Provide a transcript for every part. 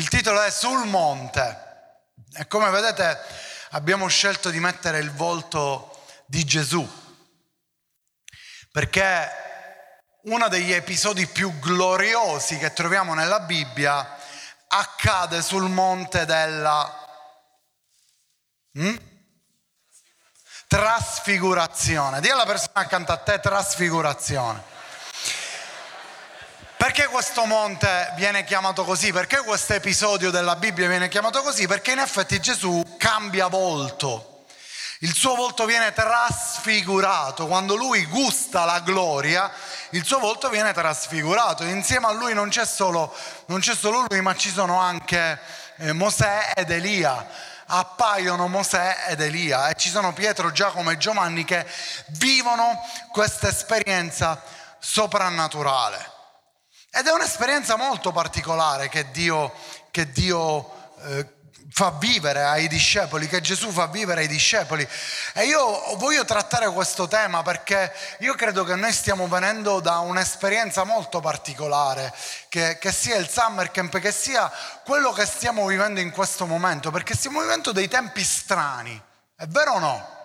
Il titolo è Sul monte e come vedete abbiamo scelto di mettere il volto di Gesù perché uno degli episodi più gloriosi che troviamo nella Bibbia accade sul monte della hmm? trasfigurazione. Dì alla persona accanto a te trasfigurazione. Perché questo monte viene chiamato così? Perché questo episodio della Bibbia viene chiamato così? Perché in effetti Gesù cambia volto. Il suo volto viene trasfigurato. Quando lui gusta la gloria, il suo volto viene trasfigurato. Insieme a lui non c'è solo, non c'è solo lui, ma ci sono anche eh, Mosè ed Elia. Appaiono Mosè ed Elia e ci sono Pietro, Giacomo e Giovanni che vivono questa esperienza soprannaturale. Ed è un'esperienza molto particolare che Dio, che Dio eh, fa vivere ai discepoli, che Gesù fa vivere ai discepoli. E io voglio trattare questo tema perché io credo che noi stiamo venendo da un'esperienza molto particolare, che, che sia il summer camp, che sia quello che stiamo vivendo in questo momento, perché stiamo vivendo dei tempi strani, è vero o no?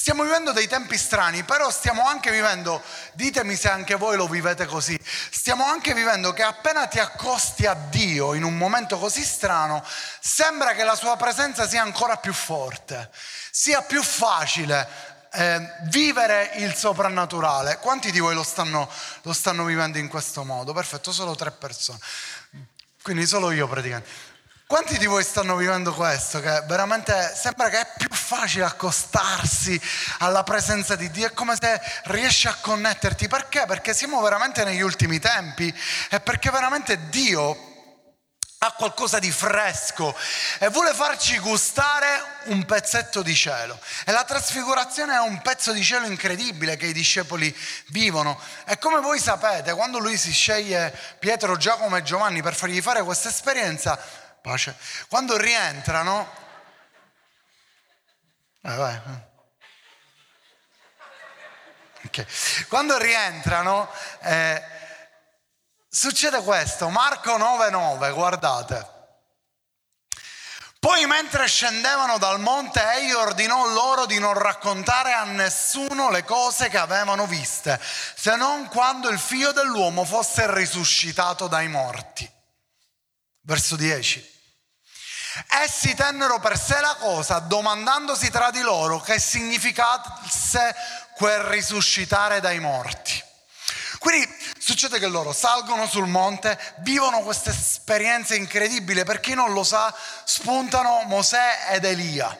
Stiamo vivendo dei tempi strani, però stiamo anche vivendo, ditemi se anche voi lo vivete così, stiamo anche vivendo che appena ti accosti a Dio in un momento così strano, sembra che la sua presenza sia ancora più forte, sia più facile eh, vivere il soprannaturale. Quanti di voi lo stanno, lo stanno vivendo in questo modo? Perfetto, solo tre persone. Quindi solo io praticamente. Quanti di voi stanno vivendo questo? Che veramente sembra che è più facile accostarsi alla presenza di Dio, è come se riesci a connetterti. Perché? Perché siamo veramente negli ultimi tempi e perché veramente Dio ha qualcosa di fresco e vuole farci gustare un pezzetto di cielo. E la trasfigurazione è un pezzo di cielo incredibile che i discepoli vivono. E come voi sapete, quando lui si sceglie Pietro, Giacomo e Giovanni per fargli fare questa esperienza, pace. Quando rientrano, eh, vai. Okay. Quando rientrano, eh, succede questo, Marco 9,9, guardate. Poi mentre scendevano dal monte, egli ordinò loro di non raccontare a nessuno le cose che avevano viste, se non quando il figlio dell'uomo fosse risuscitato dai morti. Verso 10. Essi tennero per sé la cosa, domandandosi tra di loro che significasse quel risuscitare dai morti. Quindi succede che loro salgono sul monte, vivono questa esperienza incredibile, per chi non lo sa, spuntano Mosè ed Elia.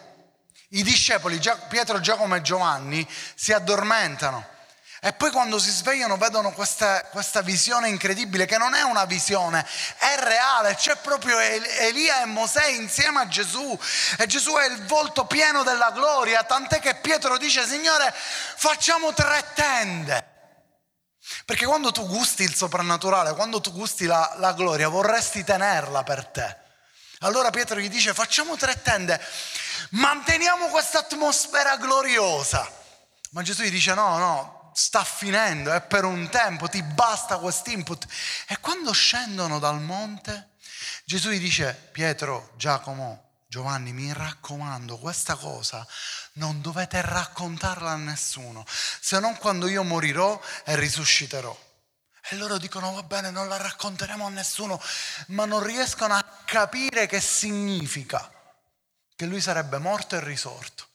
I discepoli, Pietro, Giacomo e Giovanni, si addormentano e poi quando si svegliano vedono questa, questa, visione incredibile, che non è una visione, è reale, c'è proprio Elia e Mosè insieme a Gesù e Gesù è il volto pieno della gloria, tant'è che Pietro dice, Signore, facciamo tre tende. Perché quando tu gusti il soprannaturale, quando tu gusti la, la gloria, vorresti tenerla per te. Allora Pietro gli dice, facciamo tre tende, manteniamo questa atmosfera gloriosa. Ma Gesù gli dice, no, no, sta finendo, è per un tempo, ti basta quest'input. E quando scendono dal monte, Gesù gli dice, Pietro, Giacomo, Giovanni, mi raccomando, questa cosa non dovete raccontarla a nessuno, se non quando io morirò e risusciterò. E loro dicono, va bene, non la racconteremo a nessuno, ma non riescono a capire che significa che lui sarebbe morto e risorto.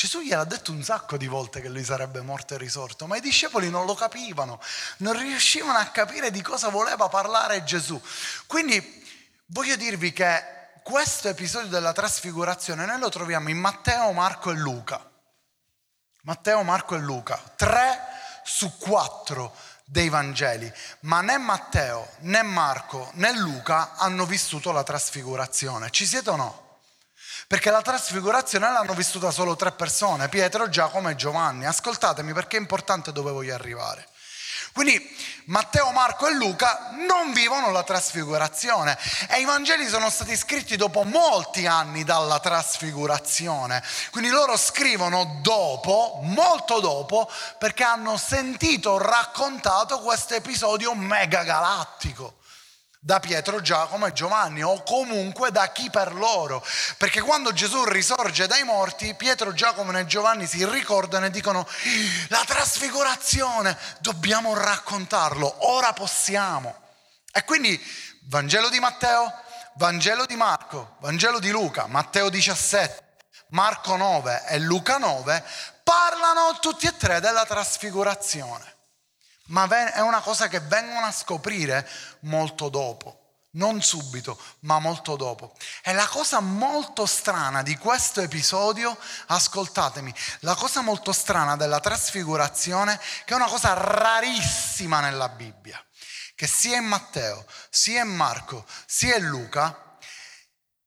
Gesù gliel'ha detto un sacco di volte che lui sarebbe morto e risorto, ma i discepoli non lo capivano, non riuscivano a capire di cosa voleva parlare Gesù. Quindi voglio dirvi che questo episodio della trasfigurazione noi lo troviamo in Matteo, Marco e Luca. Matteo, Marco e Luca, tre su quattro dei Vangeli, ma né Matteo, né Marco, né Luca hanno vissuto la trasfigurazione. Ci siete o no? Perché la trasfigurazione l'hanno vissuta solo tre persone, Pietro, Giacomo e Giovanni. Ascoltatemi perché è importante dove voglio arrivare. Quindi Matteo, Marco e Luca non vivono la trasfigurazione e i Vangeli sono stati scritti dopo molti anni dalla trasfigurazione. Quindi loro scrivono dopo, molto dopo, perché hanno sentito raccontato questo episodio mega galattico da Pietro, Giacomo e Giovanni o comunque da chi per loro. Perché quando Gesù risorge dai morti, Pietro, Giacomo e Giovanni si ricordano e dicono la trasfigurazione, dobbiamo raccontarlo, ora possiamo. E quindi Vangelo di Matteo, Vangelo di Marco, Vangelo di Luca, Matteo 17, Marco 9 e Luca 9 parlano tutti e tre della trasfigurazione ma è una cosa che vengono a scoprire molto dopo. Non subito, ma molto dopo. E la cosa molto strana di questo episodio, ascoltatemi, la cosa molto strana della trasfigurazione, che è una cosa rarissima nella Bibbia, che sia in Matteo, sia in Marco, sia in Luca,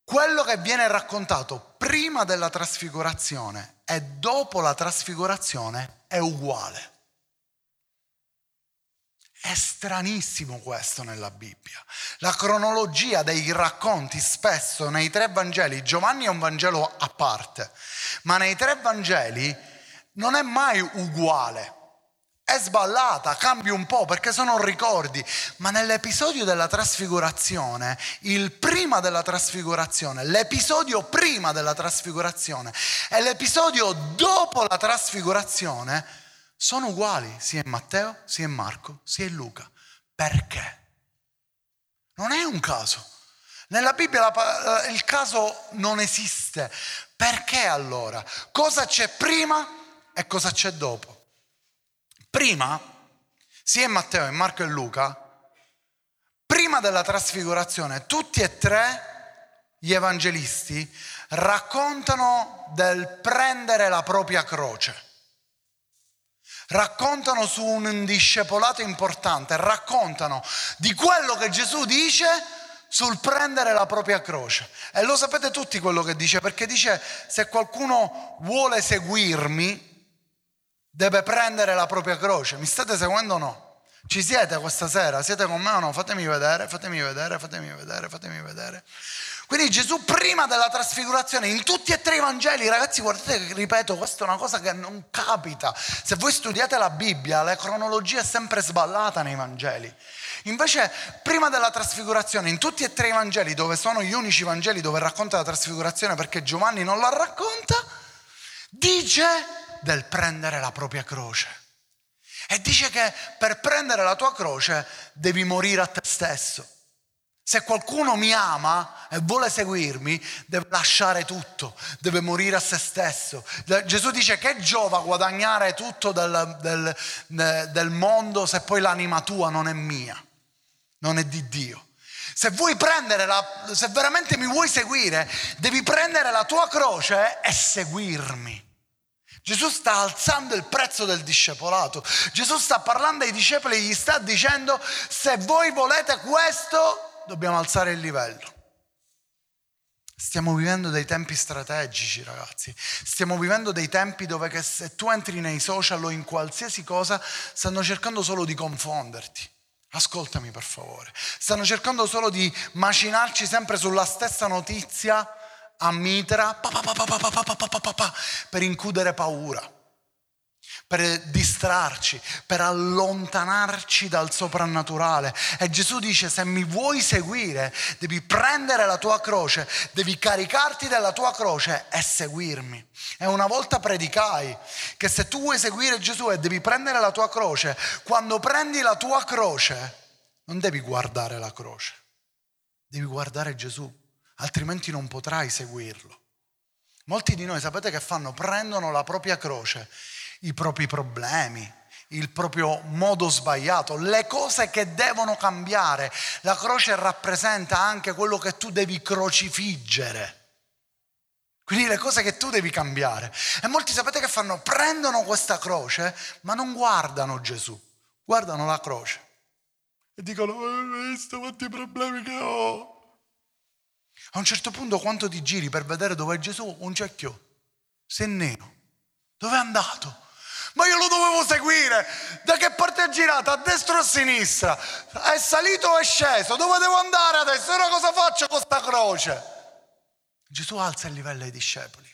quello che viene raccontato prima della trasfigurazione e dopo la trasfigurazione è uguale. È stranissimo questo nella Bibbia. La cronologia dei racconti spesso nei tre Vangeli, Giovanni è un Vangelo a parte, ma nei tre Vangeli non è mai uguale. È sballata, cambia un po' perché sono ricordi, ma nell'episodio della trasfigurazione, il prima della trasfigurazione, l'episodio prima della trasfigurazione e l'episodio dopo la trasfigurazione sono uguali sia in Matteo, sia in Marco, sia in Luca. Perché? Non è un caso. Nella Bibbia la, il caso non esiste. Perché allora? Cosa c'è prima e cosa c'è dopo? Prima, sia in Matteo, in Marco e Luca, prima della trasfigurazione, tutti e tre gli evangelisti raccontano del prendere la propria croce raccontano su un discepolato importante, raccontano di quello che Gesù dice sul prendere la propria croce. E lo sapete tutti quello che dice, perché dice se qualcuno vuole seguirmi deve prendere la propria croce. Mi state seguendo o no? Ci siete questa sera? Siete con me o no? Fatemi vedere, fatemi vedere, fatemi vedere, fatemi vedere. Quindi Gesù prima della trasfigurazione, in tutti e tre i Vangeli, ragazzi guardate ripeto, questa è una cosa che non capita. Se voi studiate la Bibbia, la cronologia è sempre sballata nei Vangeli. Invece, prima della trasfigurazione, in tutti e tre i Vangeli, dove sono gli unici Vangeli dove racconta la trasfigurazione perché Giovanni non la racconta, dice del prendere la propria croce. E dice che per prendere la tua croce devi morire a te stesso. Se qualcuno mi ama e vuole seguirmi, deve lasciare tutto, deve morire a se stesso. Gesù dice che giova guadagnare tutto del, del, del mondo se poi l'anima tua non è mia, non è di Dio. Se vuoi prendere la, se veramente mi vuoi seguire, devi prendere la tua croce e seguirmi. Gesù sta alzando il prezzo del discepolato. Gesù sta parlando ai discepoli e gli sta dicendo se voi volete questo, dobbiamo alzare il livello. Stiamo vivendo dei tempi strategici, ragazzi. Stiamo vivendo dei tempi dove se tu entri nei social o in qualsiasi cosa, stanno cercando solo di confonderti. Ascoltami per favore. Stanno cercando solo di macinarci sempre sulla stessa notizia a mitra per incudere paura per distrarci, per allontanarci dal soprannaturale. E Gesù dice, se mi vuoi seguire, devi prendere la tua croce, devi caricarti della tua croce e seguirmi. E una volta predicai che se tu vuoi seguire Gesù e devi prendere la tua croce, quando prendi la tua croce, non devi guardare la croce, devi guardare Gesù, altrimenti non potrai seguirlo. Molti di noi sapete che fanno? Prendono la propria croce i propri problemi, il proprio modo sbagliato, le cose che devono cambiare. La croce rappresenta anche quello che tu devi crocifiggere. Quindi le cose che tu devi cambiare. E molti sapete che fanno? Prendono questa croce, ma non guardano Gesù, guardano la croce. E dicono, hai visto quanti problemi che ho? A un certo punto quanto ti giri per vedere dove è Gesù? Un cecchio. Sei nero. Dove è andato? Ma io lo dovevo seguire. Da che parte è girato? A destra o a sinistra? È salito o è sceso? Dove devo andare adesso? Ora cosa faccio con questa croce? Gesù alza il livello ai discepoli.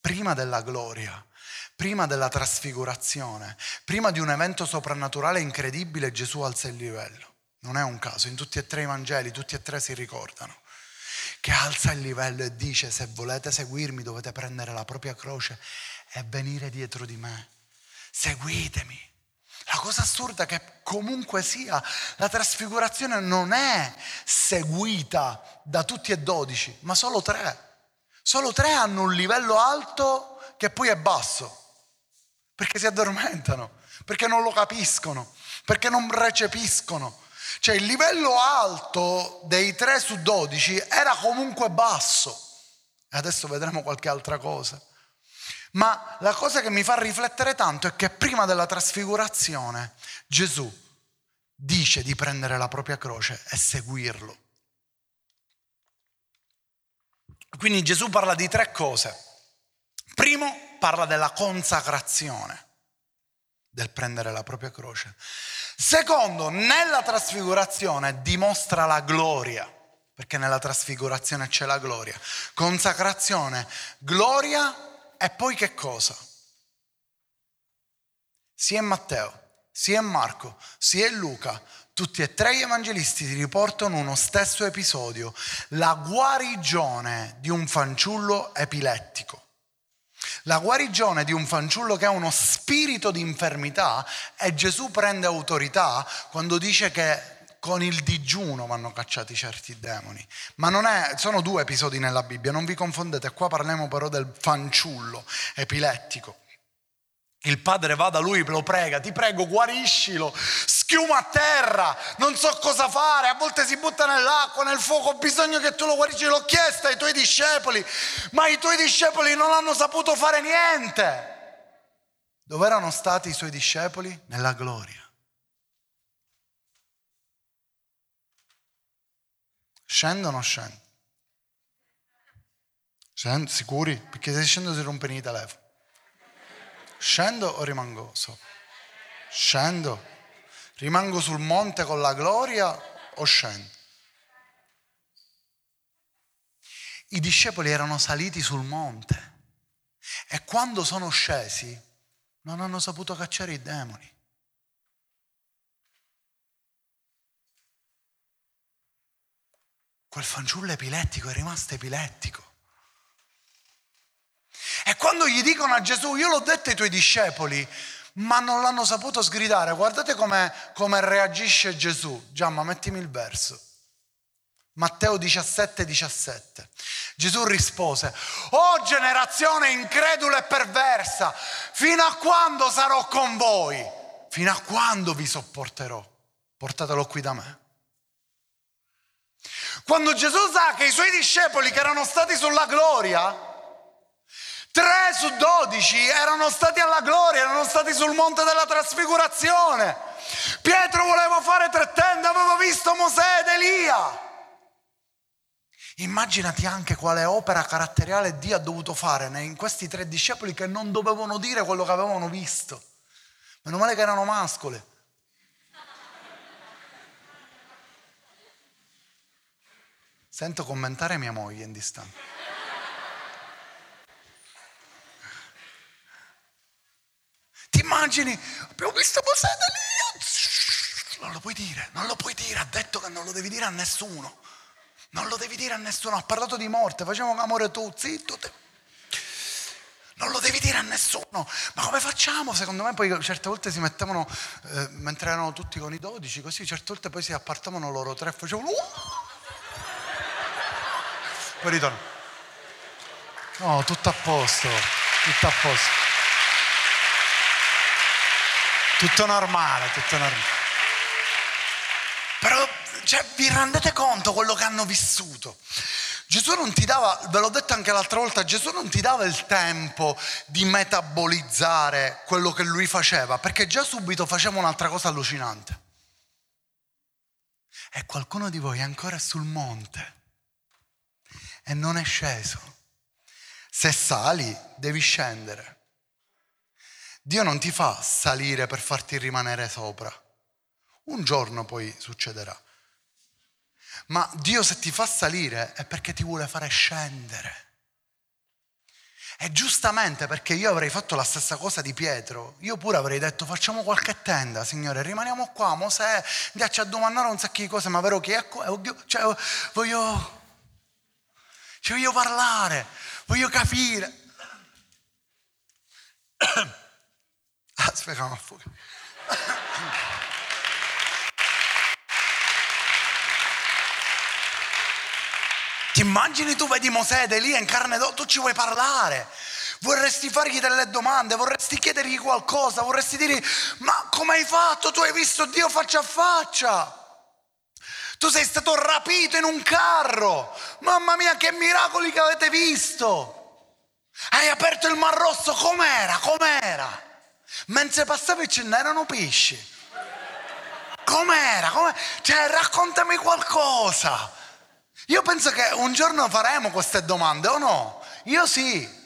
Prima della gloria, prima della trasfigurazione, prima di un evento soprannaturale incredibile, Gesù alza il livello. non è un caso, in tutti e tre i Vangeli, tutti e tre si ricordano, che alza il livello e dice se volete seguirmi dovete prendere la propria croce e venire dietro di me. Seguitemi. La cosa assurda è che comunque sia, la trasfigurazione non è seguita da tutti e dodici, ma solo tre. Solo tre hanno un livello alto che poi è basso, perché si addormentano, perché non lo capiscono, perché non recepiscono. Cioè il livello alto dei 3 su 12 era comunque basso. E adesso vedremo qualche altra cosa. Ma la cosa che mi fa riflettere tanto è che prima della trasfigurazione Gesù dice di prendere la propria croce e seguirlo. Quindi Gesù parla di tre cose. Primo, parla della consacrazione, del prendere la propria croce. Secondo, nella trasfigurazione dimostra la gloria, perché nella trasfigurazione c'è la gloria. Consacrazione, gloria e poi che cosa? Sia in Matteo, sia in Marco, sia in Luca, tutti e tre gli evangelisti ti riportano uno stesso episodio, la guarigione di un fanciullo epilettico. La guarigione di un fanciullo che ha uno spirito di infermità e Gesù prende autorità quando dice che con il digiuno vanno cacciati certi demoni. Ma non è, sono due episodi nella Bibbia, non vi confondete, qua parliamo però del fanciullo epilettico. Il padre va da lui, lo prega, ti prego guariscilo, schiuma a terra, non so cosa fare, a volte si butta nell'acqua, nel fuoco, ho bisogno che tu lo guarisci, l'ho chiesto ai tuoi discepoli, ma i tuoi discepoli non hanno saputo fare niente. Dove erano stati i suoi discepoli? Nella gloria. Scendo o non scendo? Scendo, sicuri? Perché se scendo si rompe i telefoni. Scendo o rimango sopra? Scendo. Rimango sul monte con la gloria o scendo? I discepoli erano saliti sul monte e quando sono scesi non hanno saputo cacciare i demoni. Quel fanciullo epilettico è rimasto epilettico. E quando gli dicono a Gesù, io l'ho detto ai tuoi discepoli, ma non l'hanno saputo sgridare, guardate come, reagisce Gesù. Giamma, mettimi il verso. Matteo 17, 17. Gesù rispose, oh generazione incredula e perversa, fino a quando sarò con voi? Fino a quando vi sopporterò? Portatelo qui da me. Quando Gesù sa che i suoi discepoli che erano stati sulla gloria, 3 su 12 erano stati alla gloria, erano stati sul monte della trasfigurazione. Pietro voleva fare tre tende, aveva visto Mosè ed Elia. Immaginati anche quale opera caratteriale Dio ha dovuto fare in questi tre discepoli che non dovevano dire quello che avevano visto. Meno male che erano mascole. Sento commentare mia moglie in distanza. Ti immagini? Abbiamo visto Mosè Elia. Non lo puoi dire, non lo puoi dire. Ha detto che non lo devi dire a nessuno. Non lo devi dire a nessuno. Ha parlato di morte. Facciamo amore tu, zitto. Te. Non lo devi dire a nessuno. Ma come facciamo? Secondo me poi certe volte si mettevano, eh, mentre erano tutti con i dodici, così certe volte poi si appartavano loro tre e facevano... Uh! Poi ritorno. No, tutto a posto, tutto a posto. Tutto normale, tutto normale. Però cioè, vi rendete conto quello che hanno vissuto? Gesù non ti dava, ve l'ho detto anche l'altra volta, Gesù non ti dava il tempo di metabolizzare quello che lui faceva, perché già subito faceva un'altra cosa allucinante. E qualcuno di voi è ancora sul monte e non è sceso. Se sali, devi scendere. Dio non ti fa salire per farti rimanere sopra. Un giorno poi succederà. Ma Dio se ti fa salire è perché ti vuole fare scendere. E giustamente perché io avrei fatto la stessa cosa di Pietro, io pure avrei detto facciamo qualche tenda, Signore, rimaniamo qua, Mosè, andiamoci a domandare un sacco di cose, ma vero che è? Cioè, voglio, cioè, voglio parlare, voglio capire. Aspetta, ma fuori. Ti immagini tu vedi Mosè ed Elia in carne d'osso, tu ci vuoi parlare, vorresti fargli delle domande, vorresti chiedergli qualcosa, vorresti dire ma come hai fatto? Tu hai visto Dio faccia a faccia. Tu sei stato rapito in un carro. Mamma mia, che miracoli che avete visto. Hai aperto il Mar Rosso, com'era? Com'era? Mentre passavi ce n'erano pesci. Com'era? Com'era? Cioè, raccontami qualcosa. Io penso che un giorno faremo queste domande, o no? Io sì.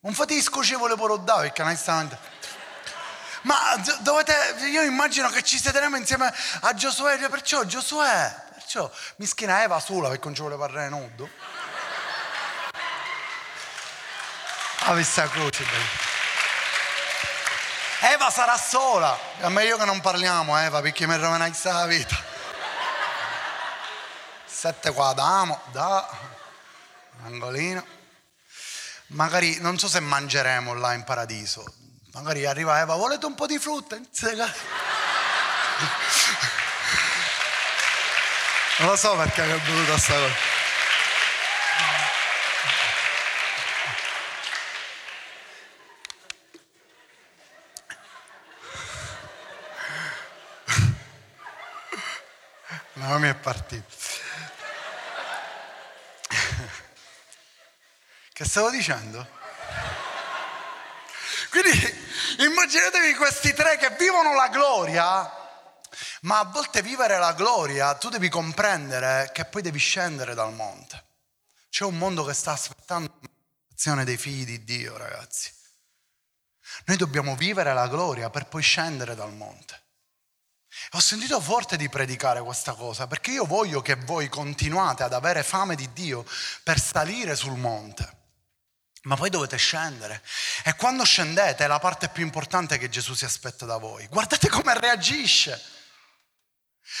Un fatisco ci vuole pure perché onestamente. Ma dovete, io immagino che ci siederemo insieme a Giosuè, perciò Giosuè, perciò mischina Eva sola perché non ci vuole parlare nudo. Ha ah, la croce, Eva sarà sola, è meglio che non parliamo Eva perché mi rovinai la vita sette qua Adamo, da angolino. Magari non so se mangeremo là in paradiso. Magari arriva Eva, volete un po' di frutta? Non lo so perché è venuta questa cosa. No, mi è partito. Che stavo dicendo? Quindi immaginatevi questi tre che vivono la gloria, ma a volte vivere la gloria tu devi comprendere che poi devi scendere dal monte. C'è un mondo che sta aspettando l'azione dei figli di Dio, ragazzi. Noi dobbiamo vivere la gloria per poi scendere dal monte. Ho sentito forte di predicare questa cosa perché io voglio che voi continuate ad avere fame di Dio per salire sul monte ma poi dovete scendere. E quando scendete è la parte più importante che Gesù si aspetta da voi. Guardate come reagisce.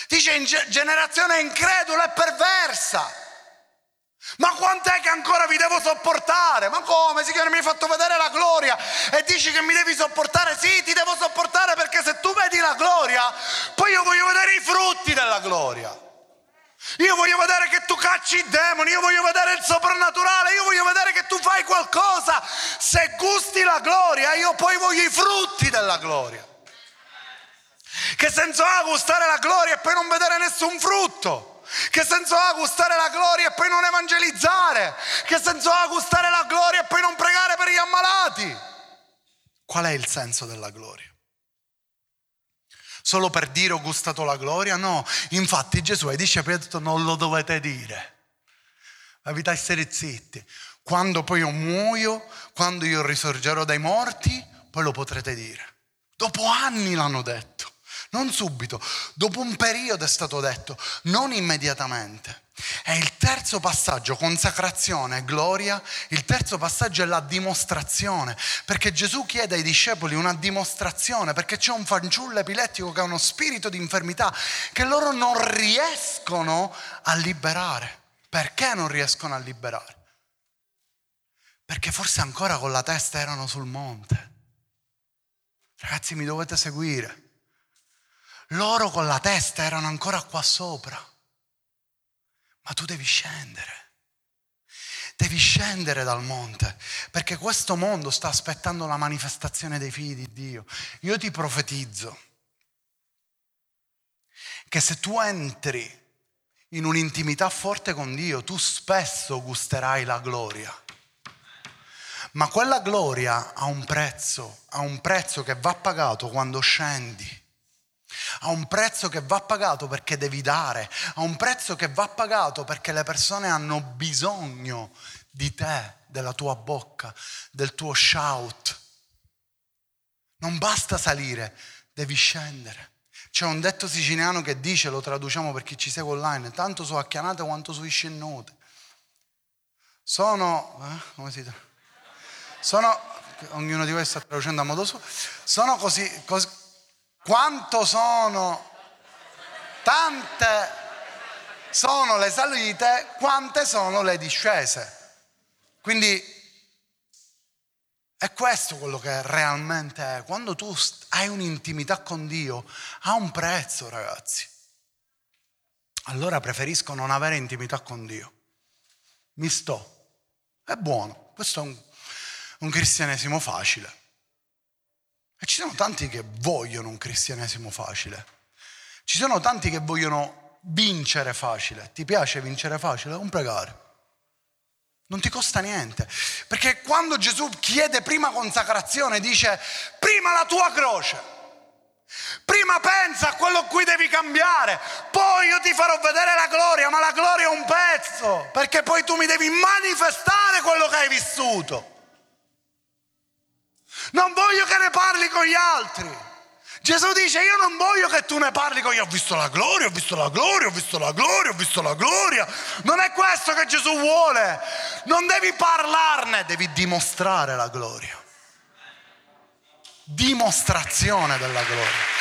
Dice generazione incredula e perversa. Ma quant'è che ancora vi devo sopportare? Ma come? Signore mi hai fatto vedere la gloria e dici che mi devi sopportare? Sì, ti devo sopportare perché se tu vedi la gloria, poi io voglio vedere i frutti della gloria. Io voglio vedere che tu cacci i demoni, io voglio vedere il soprannaturale, io voglio vedere che tu fai qualcosa. Se gusti la gloria, io poi voglio i frutti della gloria. Che senso ha gustare la gloria e poi non vedere nessun frutto? Che senso ha gustare la gloria e poi non evangelizzare? Che senso ha gustare la gloria e poi non pregare per gli ammalati? Qual è il senso della gloria? solo per dire ho gustato la gloria? No, infatti Gesù dice a Pietro non lo dovete dire. Avete essere zitti. Quando poi io muoio, quando io risorgerò dai morti, poi lo potrete dire. Dopo anni l'hanno detto, non subito, dopo un periodo è stato detto, non immediatamente. E il terzo passaggio, consacrazione gloria, il terzo passaggio è la dimostrazione, perché Gesù chiede ai discepoli una dimostrazione, perché c'è un fanciullo epilettico che ha uno spirito di infermità che loro non riescono a liberare. Perché non riescono a liberare? Perché forse ancora con la testa erano sul monte. Ragazzi, mi dovete seguire. Loro con la testa erano ancora qua sopra ma tu devi scendere. Devi scendere dal monte, perché questo mondo sta aspettando la manifestazione dei figli di Dio. Io ti profetizzo che se tu entri in un'intimità forte con Dio, tu spesso gusterai la gloria. Ma quella gloria ha un prezzo, ha un prezzo che va pagato quando scendi ha un prezzo che va pagato perché devi dare, ha un prezzo che va pagato perché le persone hanno bisogno di te, della tua bocca, del tuo shout. Non basta salire, devi scendere. C'è un detto siciliano che dice, lo traduciamo per chi ci segue online, tanto su acchianate quanto su scennote. Sono, eh, come si dice? Sono, ognuno di voi sta traducendo a modo suo, sono così, così quanto sono tante sono le salite, quante sono le discese. Quindi è questo quello che realmente è. Quando tu hai un'intimità con Dio, ha un prezzo, ragazzi. Allora preferisco non avere intimità con Dio. Mi sto. È buono. Questo è un, un cristianesimo facile. E ci sono tanti che vogliono un cristianesimo facile. Ci sono tanti che vogliono vincere facile. Ti piace vincere facile? Un pregare. Non ti costa niente. Perché quando Gesù chiede prima consacrazione, dice prima la tua croce. Prima pensa a quello a cui devi cambiare, poi io ti farò vedere la gloria, ma la gloria è un pezzo, perché poi tu mi devi manifestare quello che hai vissuto. Non voglio che ne parli con gli altri. Gesù dice io non voglio che tu ne parli con io ho visto la gloria, ho visto la gloria, ho visto la gloria, ho visto la gloria. Non è questo che Gesù vuole. Non devi parlarne, devi dimostrare la gloria. Dimostrazione della gloria.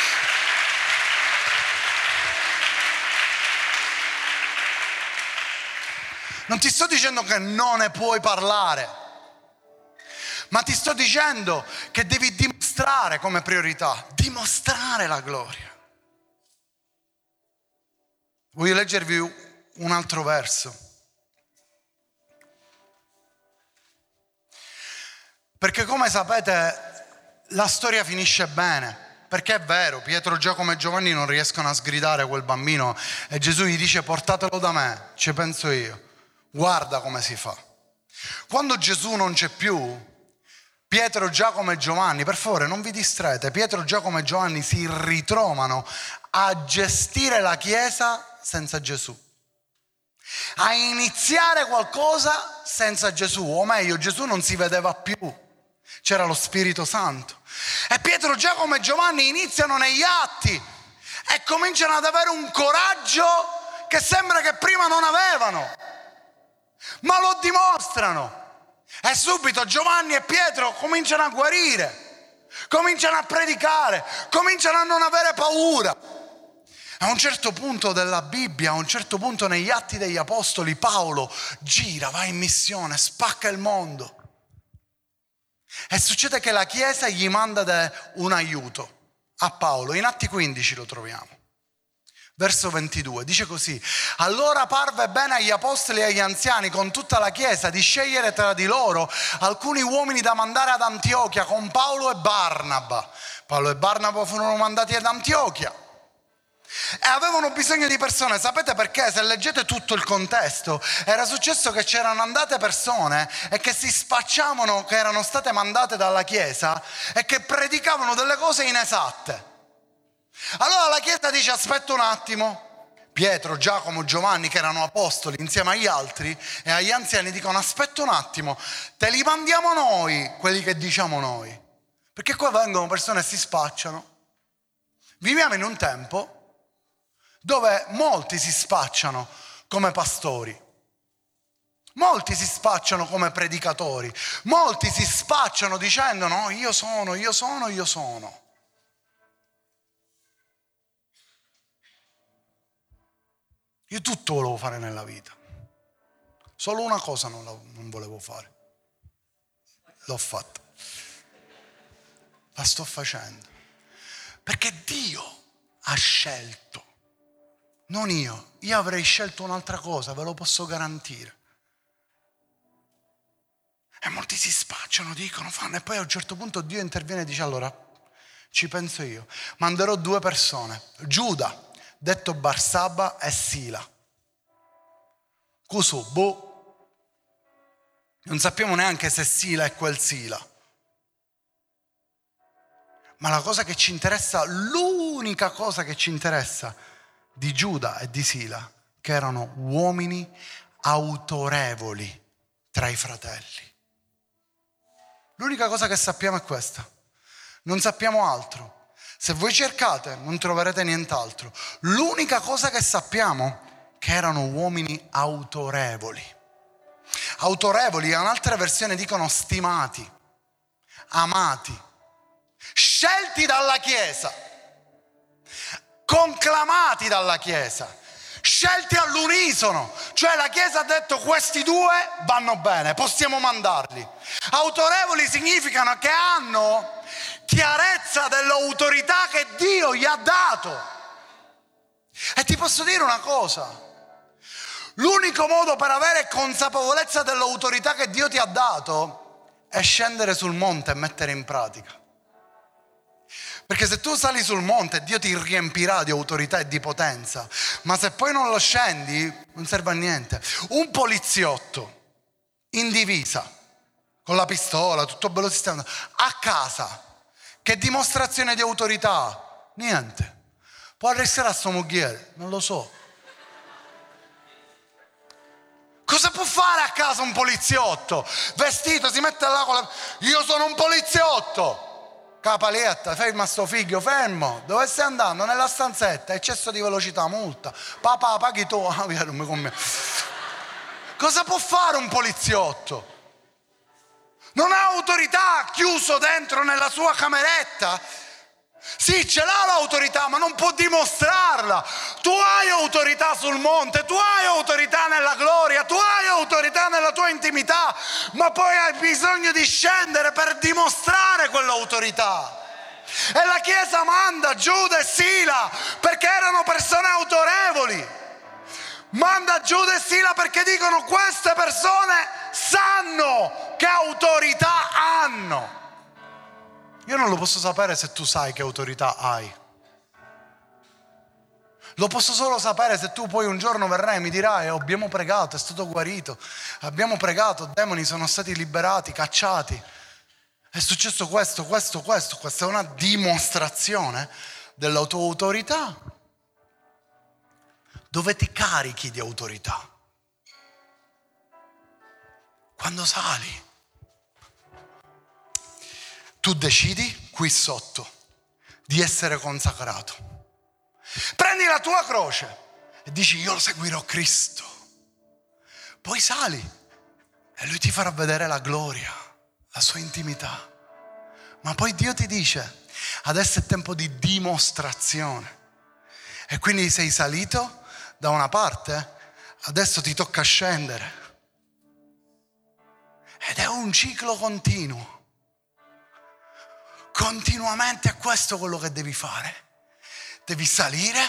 Non ti sto dicendo che non ne puoi parlare ma ti sto dicendo che devi dimostrare come priorità, dimostrare la gloria. Voglio leggervi un altro verso. Perché come sapete la storia finisce bene, perché è vero, Pietro, Giacomo e Giovanni non riescono a sgridare quel bambino e Gesù gli dice portatelo da me, ci penso io, guarda come si fa. Quando Gesù non c'è più, Pietro, Giacomo e Giovanni, per favore non vi distraete, Pietro, Giacomo e Giovanni si ritrovano a gestire la Chiesa senza Gesù, a iniziare qualcosa senza Gesù, o meglio Gesù non si vedeva più, c'era lo Spirito Santo. E Pietro, Giacomo e Giovanni iniziano negli atti e cominciano ad avere un coraggio che sembra che prima non avevano, ma lo dimostrano. E subito Giovanni e Pietro cominciano a guarire, cominciano a predicare, cominciano a non avere paura. A un certo punto della Bibbia, a un certo punto negli atti degli Apostoli, Paolo gira, va in missione, spacca il mondo. E succede che la Chiesa gli manda un aiuto a Paolo, in Atti 15 lo troviamo. Verso 22 dice così: Allora parve bene agli apostoli e agli anziani con tutta la chiesa di scegliere tra di loro alcuni uomini da mandare ad Antiochia con Paolo e Barnaba. Paolo e Barnaba furono mandati ad Antiochia e avevano bisogno di persone. Sapete perché? Se leggete tutto il contesto, era successo che c'erano andate persone e che si spacciavano che erano state mandate dalla chiesa e che predicavano delle cose inesatte. Allora la Chiesa dice aspetta un attimo. Pietro, Giacomo, Giovanni, che erano apostoli insieme agli altri e agli anziani, dicono aspetta un attimo, te li mandiamo noi, quelli che diciamo noi. Perché qua vengono persone e si spacciano. Viviamo in un tempo dove molti si spacciano come pastori. Molti si spacciano come predicatori, molti si spacciano dicendo no, io sono, io sono, io sono. Io tutto volevo fare nella vita. Solo una cosa non, la, non volevo fare. L'ho fatta. La sto facendo. Perché Dio ha scelto. Non io. Io avrei scelto un'altra cosa, ve lo posso garantire. E molti si spacciano, dicono, fanno, e poi a un certo punto Dio interviene e dice, allora, ci penso io. Manderò due persone. Giuda, detto Barsaba e Sila. Cuso, boh. Non sappiamo neanche se Sila è quel Sila. Ma la cosa che ci interessa, l'unica cosa che ci interessa di Giuda e di Sila, che erano uomini autorevoli tra i fratelli. L'unica cosa che sappiamo è questa. Non sappiamo altro. Se voi cercate non troverete nient'altro. L'unica cosa che sappiamo è che erano uomini autorevoli. Autorevoli, in un'altra versione dicono stimati. amati, scelti dalla Chiesa, conclamati dalla Chiesa, scelti all'unisono, cioè la Chiesa ha detto questi due vanno bene, possiamo mandarli. Autorevoli significano che hanno chiarezza dell'autorità che Dio gli ha dato. E ti posso dire una cosa, l'unico modo per avere consapevolezza dell'autorità che Dio ti ha dato è scendere sul monte e mettere in pratica. Perché se tu sali sul monte Dio ti riempirà di autorità e di potenza, ma se poi non lo scendi non serve a niente. Un poliziotto in divisa, con la pistola, tutto bello sistemato, a casa, che dimostrazione di autorità? Niente. Può arrestare a sua? Non lo so. Cosa può fare a casa un poliziotto? Vestito, si mette là con la... Io sono un poliziotto! Capaletta, ferma sto figlio, fermo. Dove stai andando? Nella stanzetta, eccesso di velocità, multa. Papà, paghi tu. Ah, via, non mi. Cosa può fare un poliziotto? Non ha autorità chiuso dentro nella sua cameretta? Sì, ce l'ha l'autorità, ma non può dimostrarla. Tu hai autorità sul monte, tu hai autorità nella gloria, tu hai autorità nella tua intimità, ma poi hai bisogno di scendere per dimostrare quell'autorità. E la Chiesa manda Giuda e Sila perché erano persone autorevoli. Manda Giuda e Sila perché dicono queste persone sanno che autorità hanno. Io non lo posso sapere se tu sai che autorità hai. Lo posso solo sapere se tu poi un giorno verrai e mi dirai oh, abbiamo pregato, è stato guarito, abbiamo pregato, demoni sono stati liberati, cacciati. È successo questo, questo, questo. Questa è una dimostrazione della tua autorità. Dove ti carichi di autorità? Quando sali tu decidi qui sotto di essere consacrato. Prendi la tua croce e dici io seguirò Cristo. Poi sali e lui ti farà vedere la gloria, la sua intimità. Ma poi Dio ti dice, adesso è tempo di dimostrazione. E quindi sei salito da una parte, adesso ti tocca scendere. Ed è un ciclo continuo. Continuamente è questo quello che devi fare. Devi salire,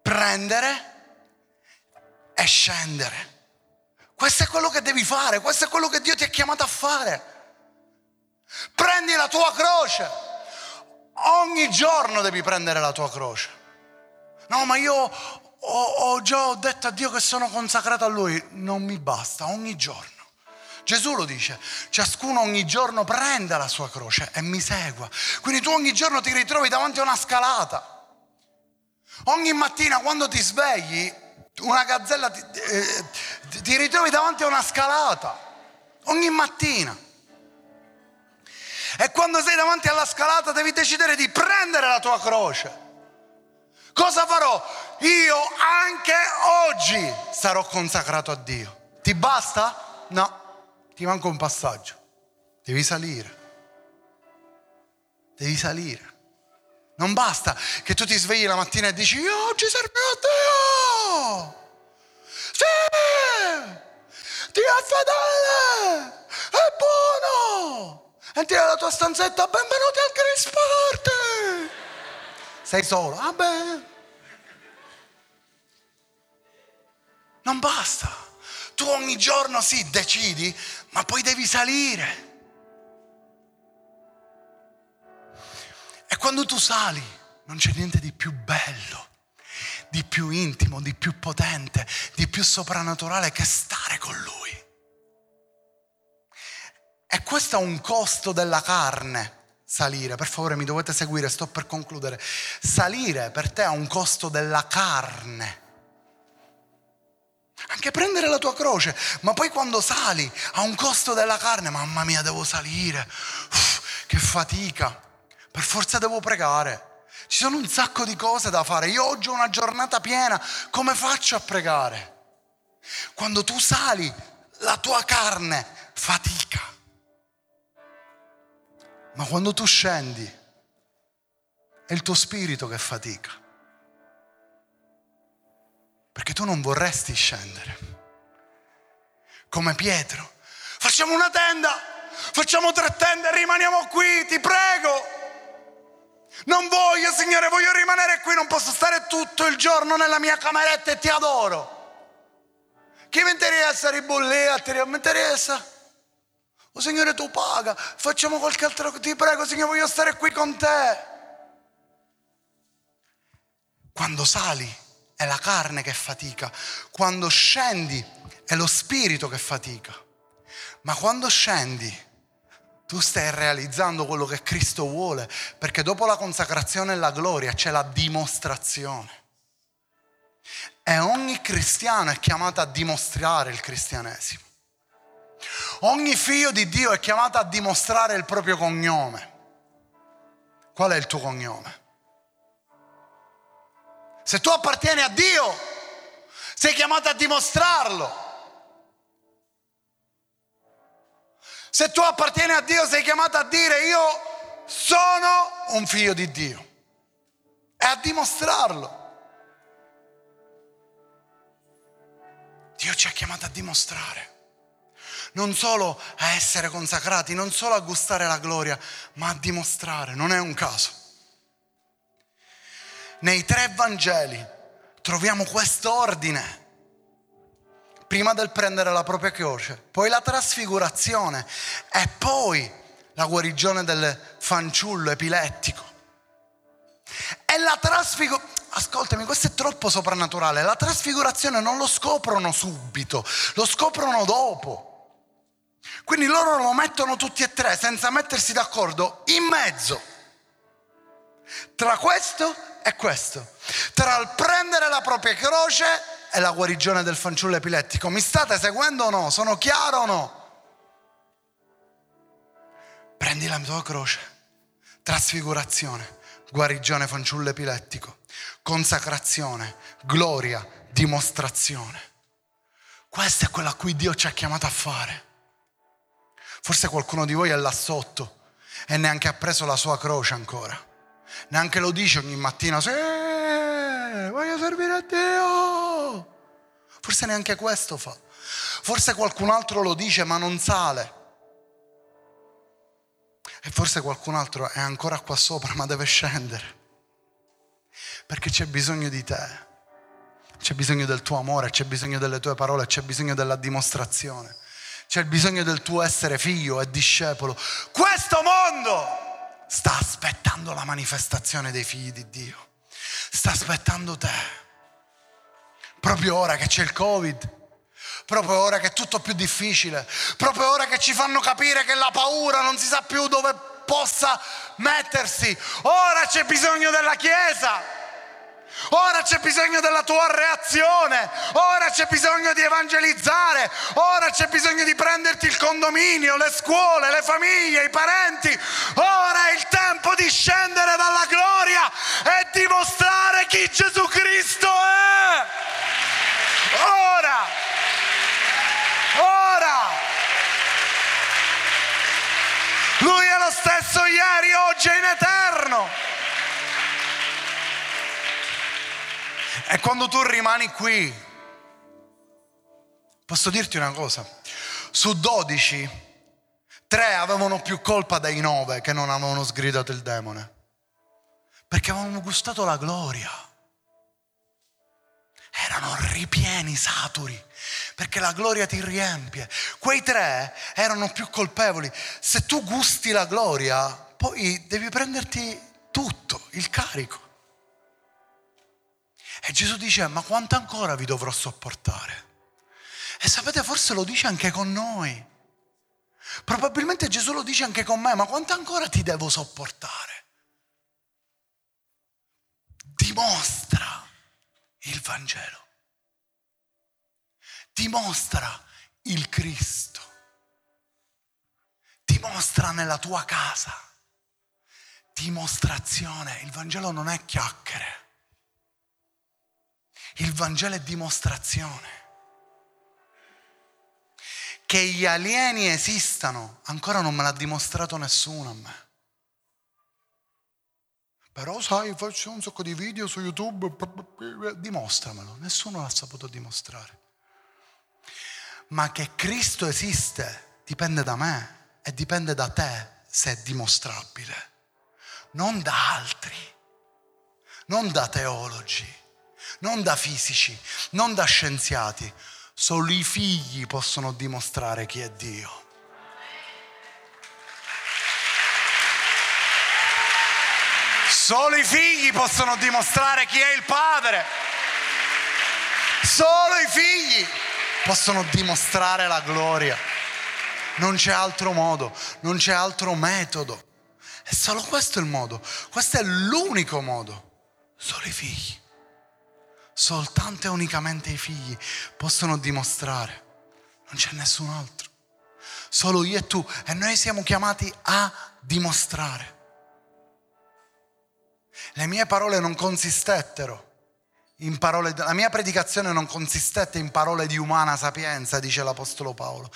prendere e scendere. Questo è quello che devi fare, questo è quello che Dio ti ha chiamato a fare. Prendi la tua croce. Ogni giorno devi prendere la tua croce. No, ma io ho, ho già detto a Dio che sono consacrato a Lui. Non mi basta, ogni giorno. Gesù lo dice, ciascuno ogni giorno prenda la sua croce e mi segua. Quindi tu ogni giorno ti ritrovi davanti a una scalata. Ogni mattina quando ti svegli, una gazzella ti, eh, ti ritrovi davanti a una scalata. Ogni mattina. E quando sei davanti alla scalata devi decidere di prendere la tua croce. Cosa farò? Io anche oggi sarò consacrato a Dio. Ti basta? No ti manca un passaggio. Devi salire. Devi salire. Non basta che tu ti svegli la mattina e dici io oggi servirò a Dio. Sì! Dio è fedele! È buono! Entri nella tua stanzetta, benvenuti al Grace! Sei solo, vabbè. Non basta. Tu ogni giorno sì, decidi, ma poi devi salire. E quando tu sali non c'è niente di più bello, di più intimo, di più potente, di più soprannaturale che stare con Lui. E questo ha un costo della carne, salire. Per favore mi dovete seguire, sto per concludere. Salire per te ha un costo della carne. Anche prendere la tua croce, ma poi quando sali ha un costo della carne, mamma mia devo salire, Uff, che fatica, per forza devo pregare. Ci sono un sacco di cose da fare, io oggi ho una giornata piena, come faccio a pregare? Quando tu sali, la tua carne fatica. Ma quando tu scendi, è il tuo spirito che fatica. Perché tu non vorresti scendere. Come Pietro. Facciamo una tenda, facciamo tre tende rimaniamo qui, ti prego. Non voglio, Signore, voglio rimanere qui, non posso stare tutto il giorno nella mia cameretta e ti adoro. Chi mi interessa ribollea, ti interessa? Oh Signore, tu paga, facciamo qualche altro, ti prego, Signore, voglio stare qui con te. Quando sali è la carne che fatica, quando scendi è lo spirito che fatica. Ma quando scendi tu stai realizzando quello che Cristo vuole, perché dopo la consacrazione e la gloria c'è la dimostrazione. E ogni cristiano è chiamato a dimostrare il cristianesimo. Ogni figlio di Dio è chiamato a dimostrare il proprio cognome. Qual è il tuo cognome? Se tu appartieni a Dio, sei chiamato a dimostrarlo. Se tu appartieni a Dio sei chiamato a dire io sono un figlio di Dio e a dimostrarlo. Dio ci ha chiamato a dimostrare. Non solo a essere consacrati, non solo a gustare la gloria, ma a dimostrare. Non è un caso. Nei tre Vangeli troviamo questo ordine prima del prendere la propria croce, poi la trasfigurazione e poi la guarigione del fanciullo epilettico. E la trasfigurazione, ascoltami, questo è troppo soprannaturale, la trasfigurazione non lo scoprono subito, lo scoprono dopo. Quindi loro lo mettono tutti e tre senza mettersi d'accordo in mezzo tra questo e questo, tra il prendere la propria croce è la guarigione del fanciullo epilettico. Mi state seguendo o no? Sono chiaro o no? Prendi la tua croce, trasfigurazione, guarigione fanciullo epilettico, consacrazione, gloria, dimostrazione. Questa è quella a cui Dio ci ha chiamato a fare. Forse qualcuno di voi è là sotto e neanche ha preso la sua croce ancora. Neanche lo dice ogni mattina, sì, voglio servire a Dio. Forse neanche questo fa. Forse qualcun altro lo dice ma non sale. E forse qualcun altro è ancora qua sopra ma deve scendere. Perché c'è bisogno di te. C'è bisogno del tuo amore, c'è bisogno delle tue parole, c'è bisogno della dimostrazione. C'è bisogno del tuo essere figlio e discepolo. Questo mondo sta aspettando la manifestazione dei figli di Dio sta aspettando te. Proprio ora che c'è il Covid, proprio ora che è tutto più difficile, proprio ora che ci fanno capire che la paura non si sa più dove possa mettersi. Ora c'è bisogno della Chiesa. Ora c'è bisogno della tua reazione, ora c'è bisogno di evangelizzare, ora c'è bisogno di prenderti il condominio, le scuole, le famiglie, i parenti. Ora è il tempo di scendere dalla gloria e dimostrare chi Gesù Cristo è. E quando tu rimani qui, posso dirti una cosa, su 12, 3 avevano più colpa dei 9 che non avevano sgridato il demone, perché avevano gustato la gloria. Erano ripieni, saturi, perché la gloria ti riempie. Quei tre erano più colpevoli. Se tu gusti la gloria, poi devi prenderti tutto, il carico. E Gesù dice, ma quanto ancora vi dovrò sopportare? E sapete, forse lo dice anche con noi. Probabilmente Gesù lo dice anche con me, ma quanto ancora ti devo sopportare? Dimostra il Vangelo. Dimostra il Cristo. Dimostra nella tua casa. Dimostrazione. Il Vangelo non è chiacchiere. Il Vangelo è dimostrazione. Che gli alieni esistano, ancora non me l'ha dimostrato nessuno a me. Però sai, faccio un sacco di video su YouTube, dimostramelo. Nessuno l'ha saputo dimostrare. Ma che Cristo esiste dipende da me e dipende da te se è dimostrabile, non da altri, non da teologi, non da fisici, non da scienziati. Solo i figli possono dimostrare chi è Dio. Solo i figli possono dimostrare chi è il padre. Solo i figli possono dimostrare la gloria. Non c'è altro modo, non c'è altro metodo. È solo questo il modo. Questo è l'unico modo. Solo i figli. Soltanto e unicamente i figli possono dimostrare. Non c'è nessun altro. Solo io e tu. E noi siamo chiamati a dimostrare. Le mie parole non consistettero in parole, la mia predicazione non consistette in parole di umana sapienza, dice l'Apostolo Paolo,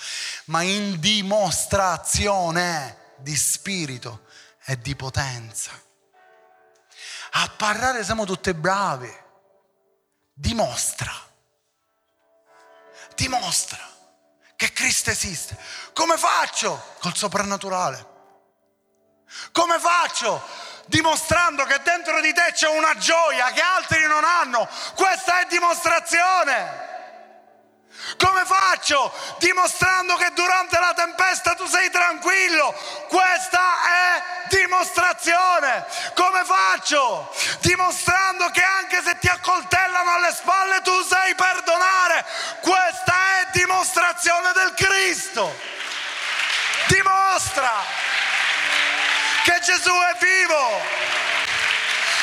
ma in dimostrazione di spirito e di potenza. A parlare siamo tutti bravi. Dimostra. Dimostra che Cristo esiste. Come faccio? Col soprannaturale. Come faccio? dimostrando che dentro di te c'è una gioia che altri non hanno. Questa è dimostrazione. Come faccio? Dimostrando che durante la tempesta tu sei tranquillo. Questa è dimostrazione. Come faccio? Dimostrando che anche se ti accoltellano alle spalle tu sai perdonare. Questa è dimostrazione del Cristo. Dimostra che Gesù è vivo,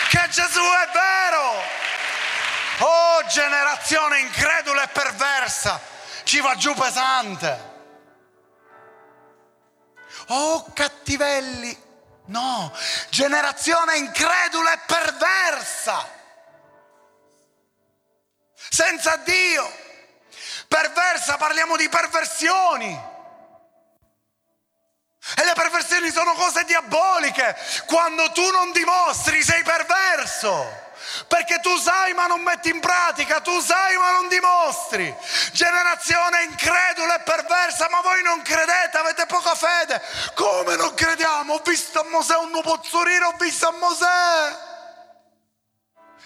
che Gesù è vero. Oh generazione incredula e perversa, ci va giù pesante. Oh cattivelli, no, generazione incredula e perversa, senza Dio. Perversa, parliamo di perversioni e le perversioni sono cose diaboliche. Quando tu non dimostri sei perverso. Perché tu sai ma non metti in pratica, tu sai ma non dimostri. Generazione incredula e perversa, ma voi non credete, avete poca fede. Come non crediamo? Ho visto a Mosè un nupozzurino, ho visto a Mosè.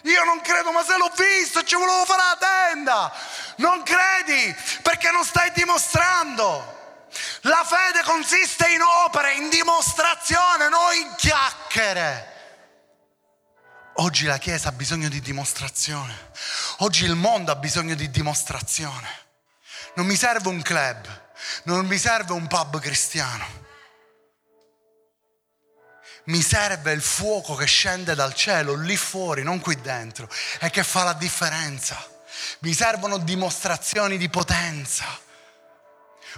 Io non credo, ma se l'ho visto, ci volevo fare la tenda. Non credi perché non stai dimostrando. La fede consiste in opere, in dimostrazione, non in chiacchiere. Oggi la Chiesa ha bisogno di dimostrazione. Oggi il mondo ha bisogno di dimostrazione. Non mi serve un club, non mi serve un pub cristiano. Mi serve il fuoco che scende dal cielo lì fuori, non qui dentro, e che fa la differenza. Mi servono dimostrazioni di potenza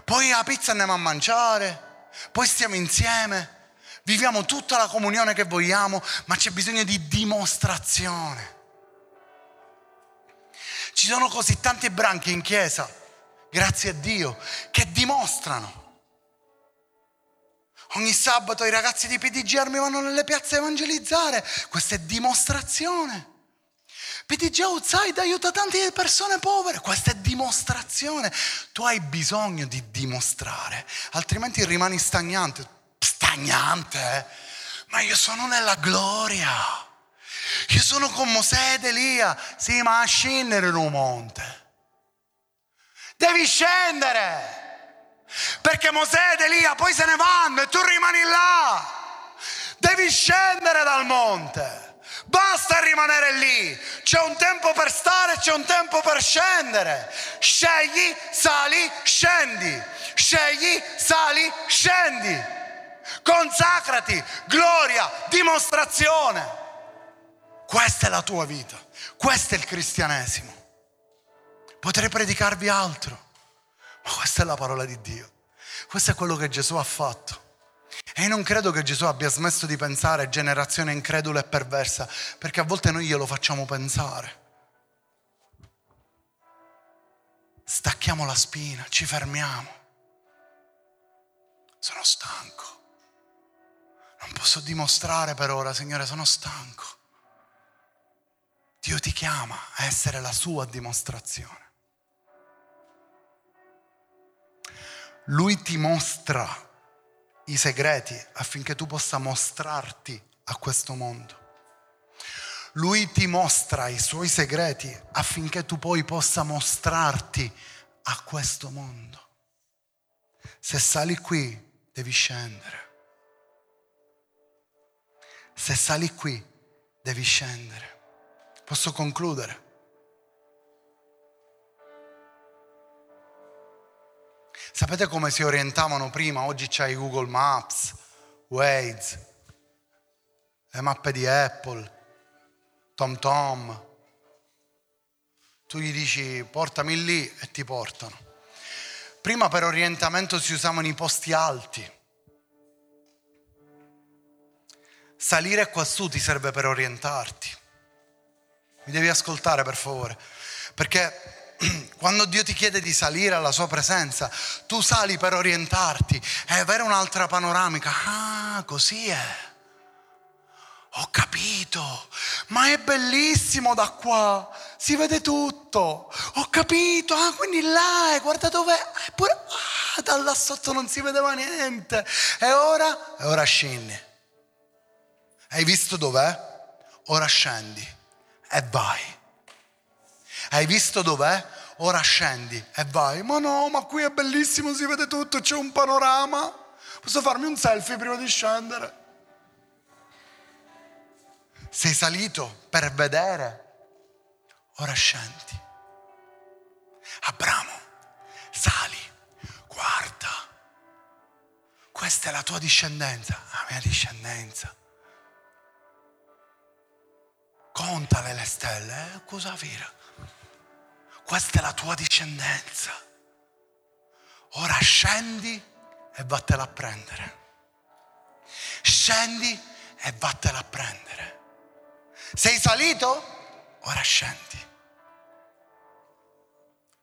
poi la pizza andiamo a mangiare, poi stiamo insieme, viviamo tutta la comunione che vogliamo, ma c'è bisogno di dimostrazione. Ci sono così tanti branchi in chiesa, grazie a Dio, che dimostrano. Ogni sabato i ragazzi di PDG Armi vanno nelle piazze a evangelizzare, questa è dimostrazione. PDG Outside aiuta tante persone povere, questa è dimostrazione. Tu hai bisogno di dimostrare, altrimenti rimani stagnante. Stagnante? Eh? Ma io sono nella gloria. Io sono con Mosè ed Elia. Sì, ma a scendere in un monte. Devi scendere. Perché Mosè ed Elia poi se ne vanno e tu rimani là. Devi scendere dal monte. Basta rimanere lì. C'è un tempo per stare, c'è un tempo per scendere. Scegli, sali, scendi. Scegli, sali, scendi. Consacrati, gloria, dimostrazione. Questa è la tua vita. Questo è il cristianesimo. Potrei predicarvi altro, ma questa è la parola di Dio. Questo è quello che Gesù ha fatto. E non credo che Gesù abbia smesso di pensare generazione incredula e perversa, perché a volte noi glielo facciamo pensare. Stacchiamo la spina, ci fermiamo. Sono stanco. Non posso dimostrare per ora, Signore, sono stanco. Dio ti chiama a essere la sua dimostrazione. Lui ti mostra i segreti affinché tu possa mostrarti a questo mondo. Lui ti mostra i suoi segreti affinché tu poi possa mostrarti a questo mondo. Se sali qui, devi scendere. Se sali qui, devi scendere. Posso concludere? Sapete come si orientavano prima? Oggi c'hai Google Maps, Waze, le mappe di Apple, TomTom. Tu gli dici portami lì e ti portano. Prima per orientamento si usavano i posti alti. Salire quassù ti serve per orientarti. Mi devi ascoltare per favore. Perché quando Dio ti chiede di salire alla sua presenza, tu sali per orientarti e avere un'altra panoramica. Ah, così è. Ho capito, ma è bellissimo da qua, si vede tutto. Ho capito, ah, quindi là guarda dov'è, eppure ah, da là sotto non si vedeva niente. E ora? E ora scendi. Hai visto dov'è? Ora scendi e vai. Hai visto dov'è? Ora scendi e vai. Ma no, ma qui è bellissimo, si vede tutto, c'è un panorama. Posso farmi un selfie prima di scendere? Sei salito per vedere, ora scendi. Abramo, sali, guarda. Questa è la tua discendenza, la mia discendenza contale le stelle, eh? cosa vira? Questa è la tua discendenza. Ora scendi e vattela a prendere. Scendi e vattela a prendere. Sei salito? Ora scendi.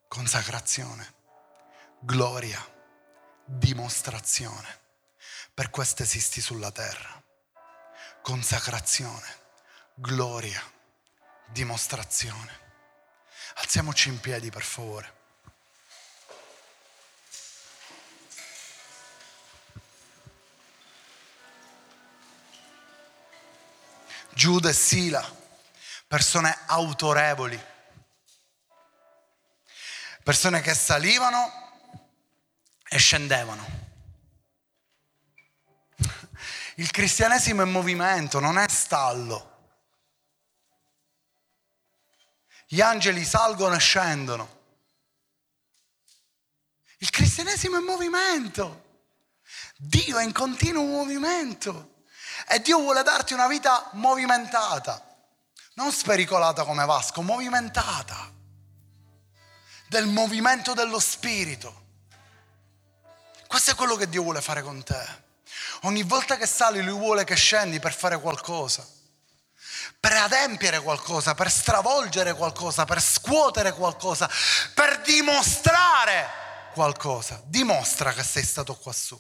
Consacrazione, gloria, dimostrazione. Per questo esisti sulla terra. Consacrazione gloria, dimostrazione. Alziamoci in piedi per favore. Giuda e Sila, persone autorevoli, persone che salivano e scendevano. Il cristianesimo è movimento, non è stallo. Gli angeli salgono e scendono. Il cristianesimo è movimento. Dio è in continuo movimento. E Dio vuole darti una vita movimentata. Non spericolata come Vasco, movimentata. Del movimento dello Spirito. Questo è quello che Dio vuole fare con te. Ogni volta che sali, Lui vuole che scendi per fare qualcosa per adempiere qualcosa, per stravolgere qualcosa, per scuotere qualcosa, per dimostrare qualcosa. Dimostra che sei stato qua su.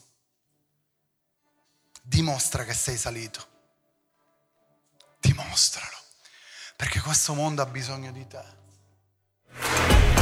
Dimostra che sei salito. Dimostralo. Perché questo mondo ha bisogno di te.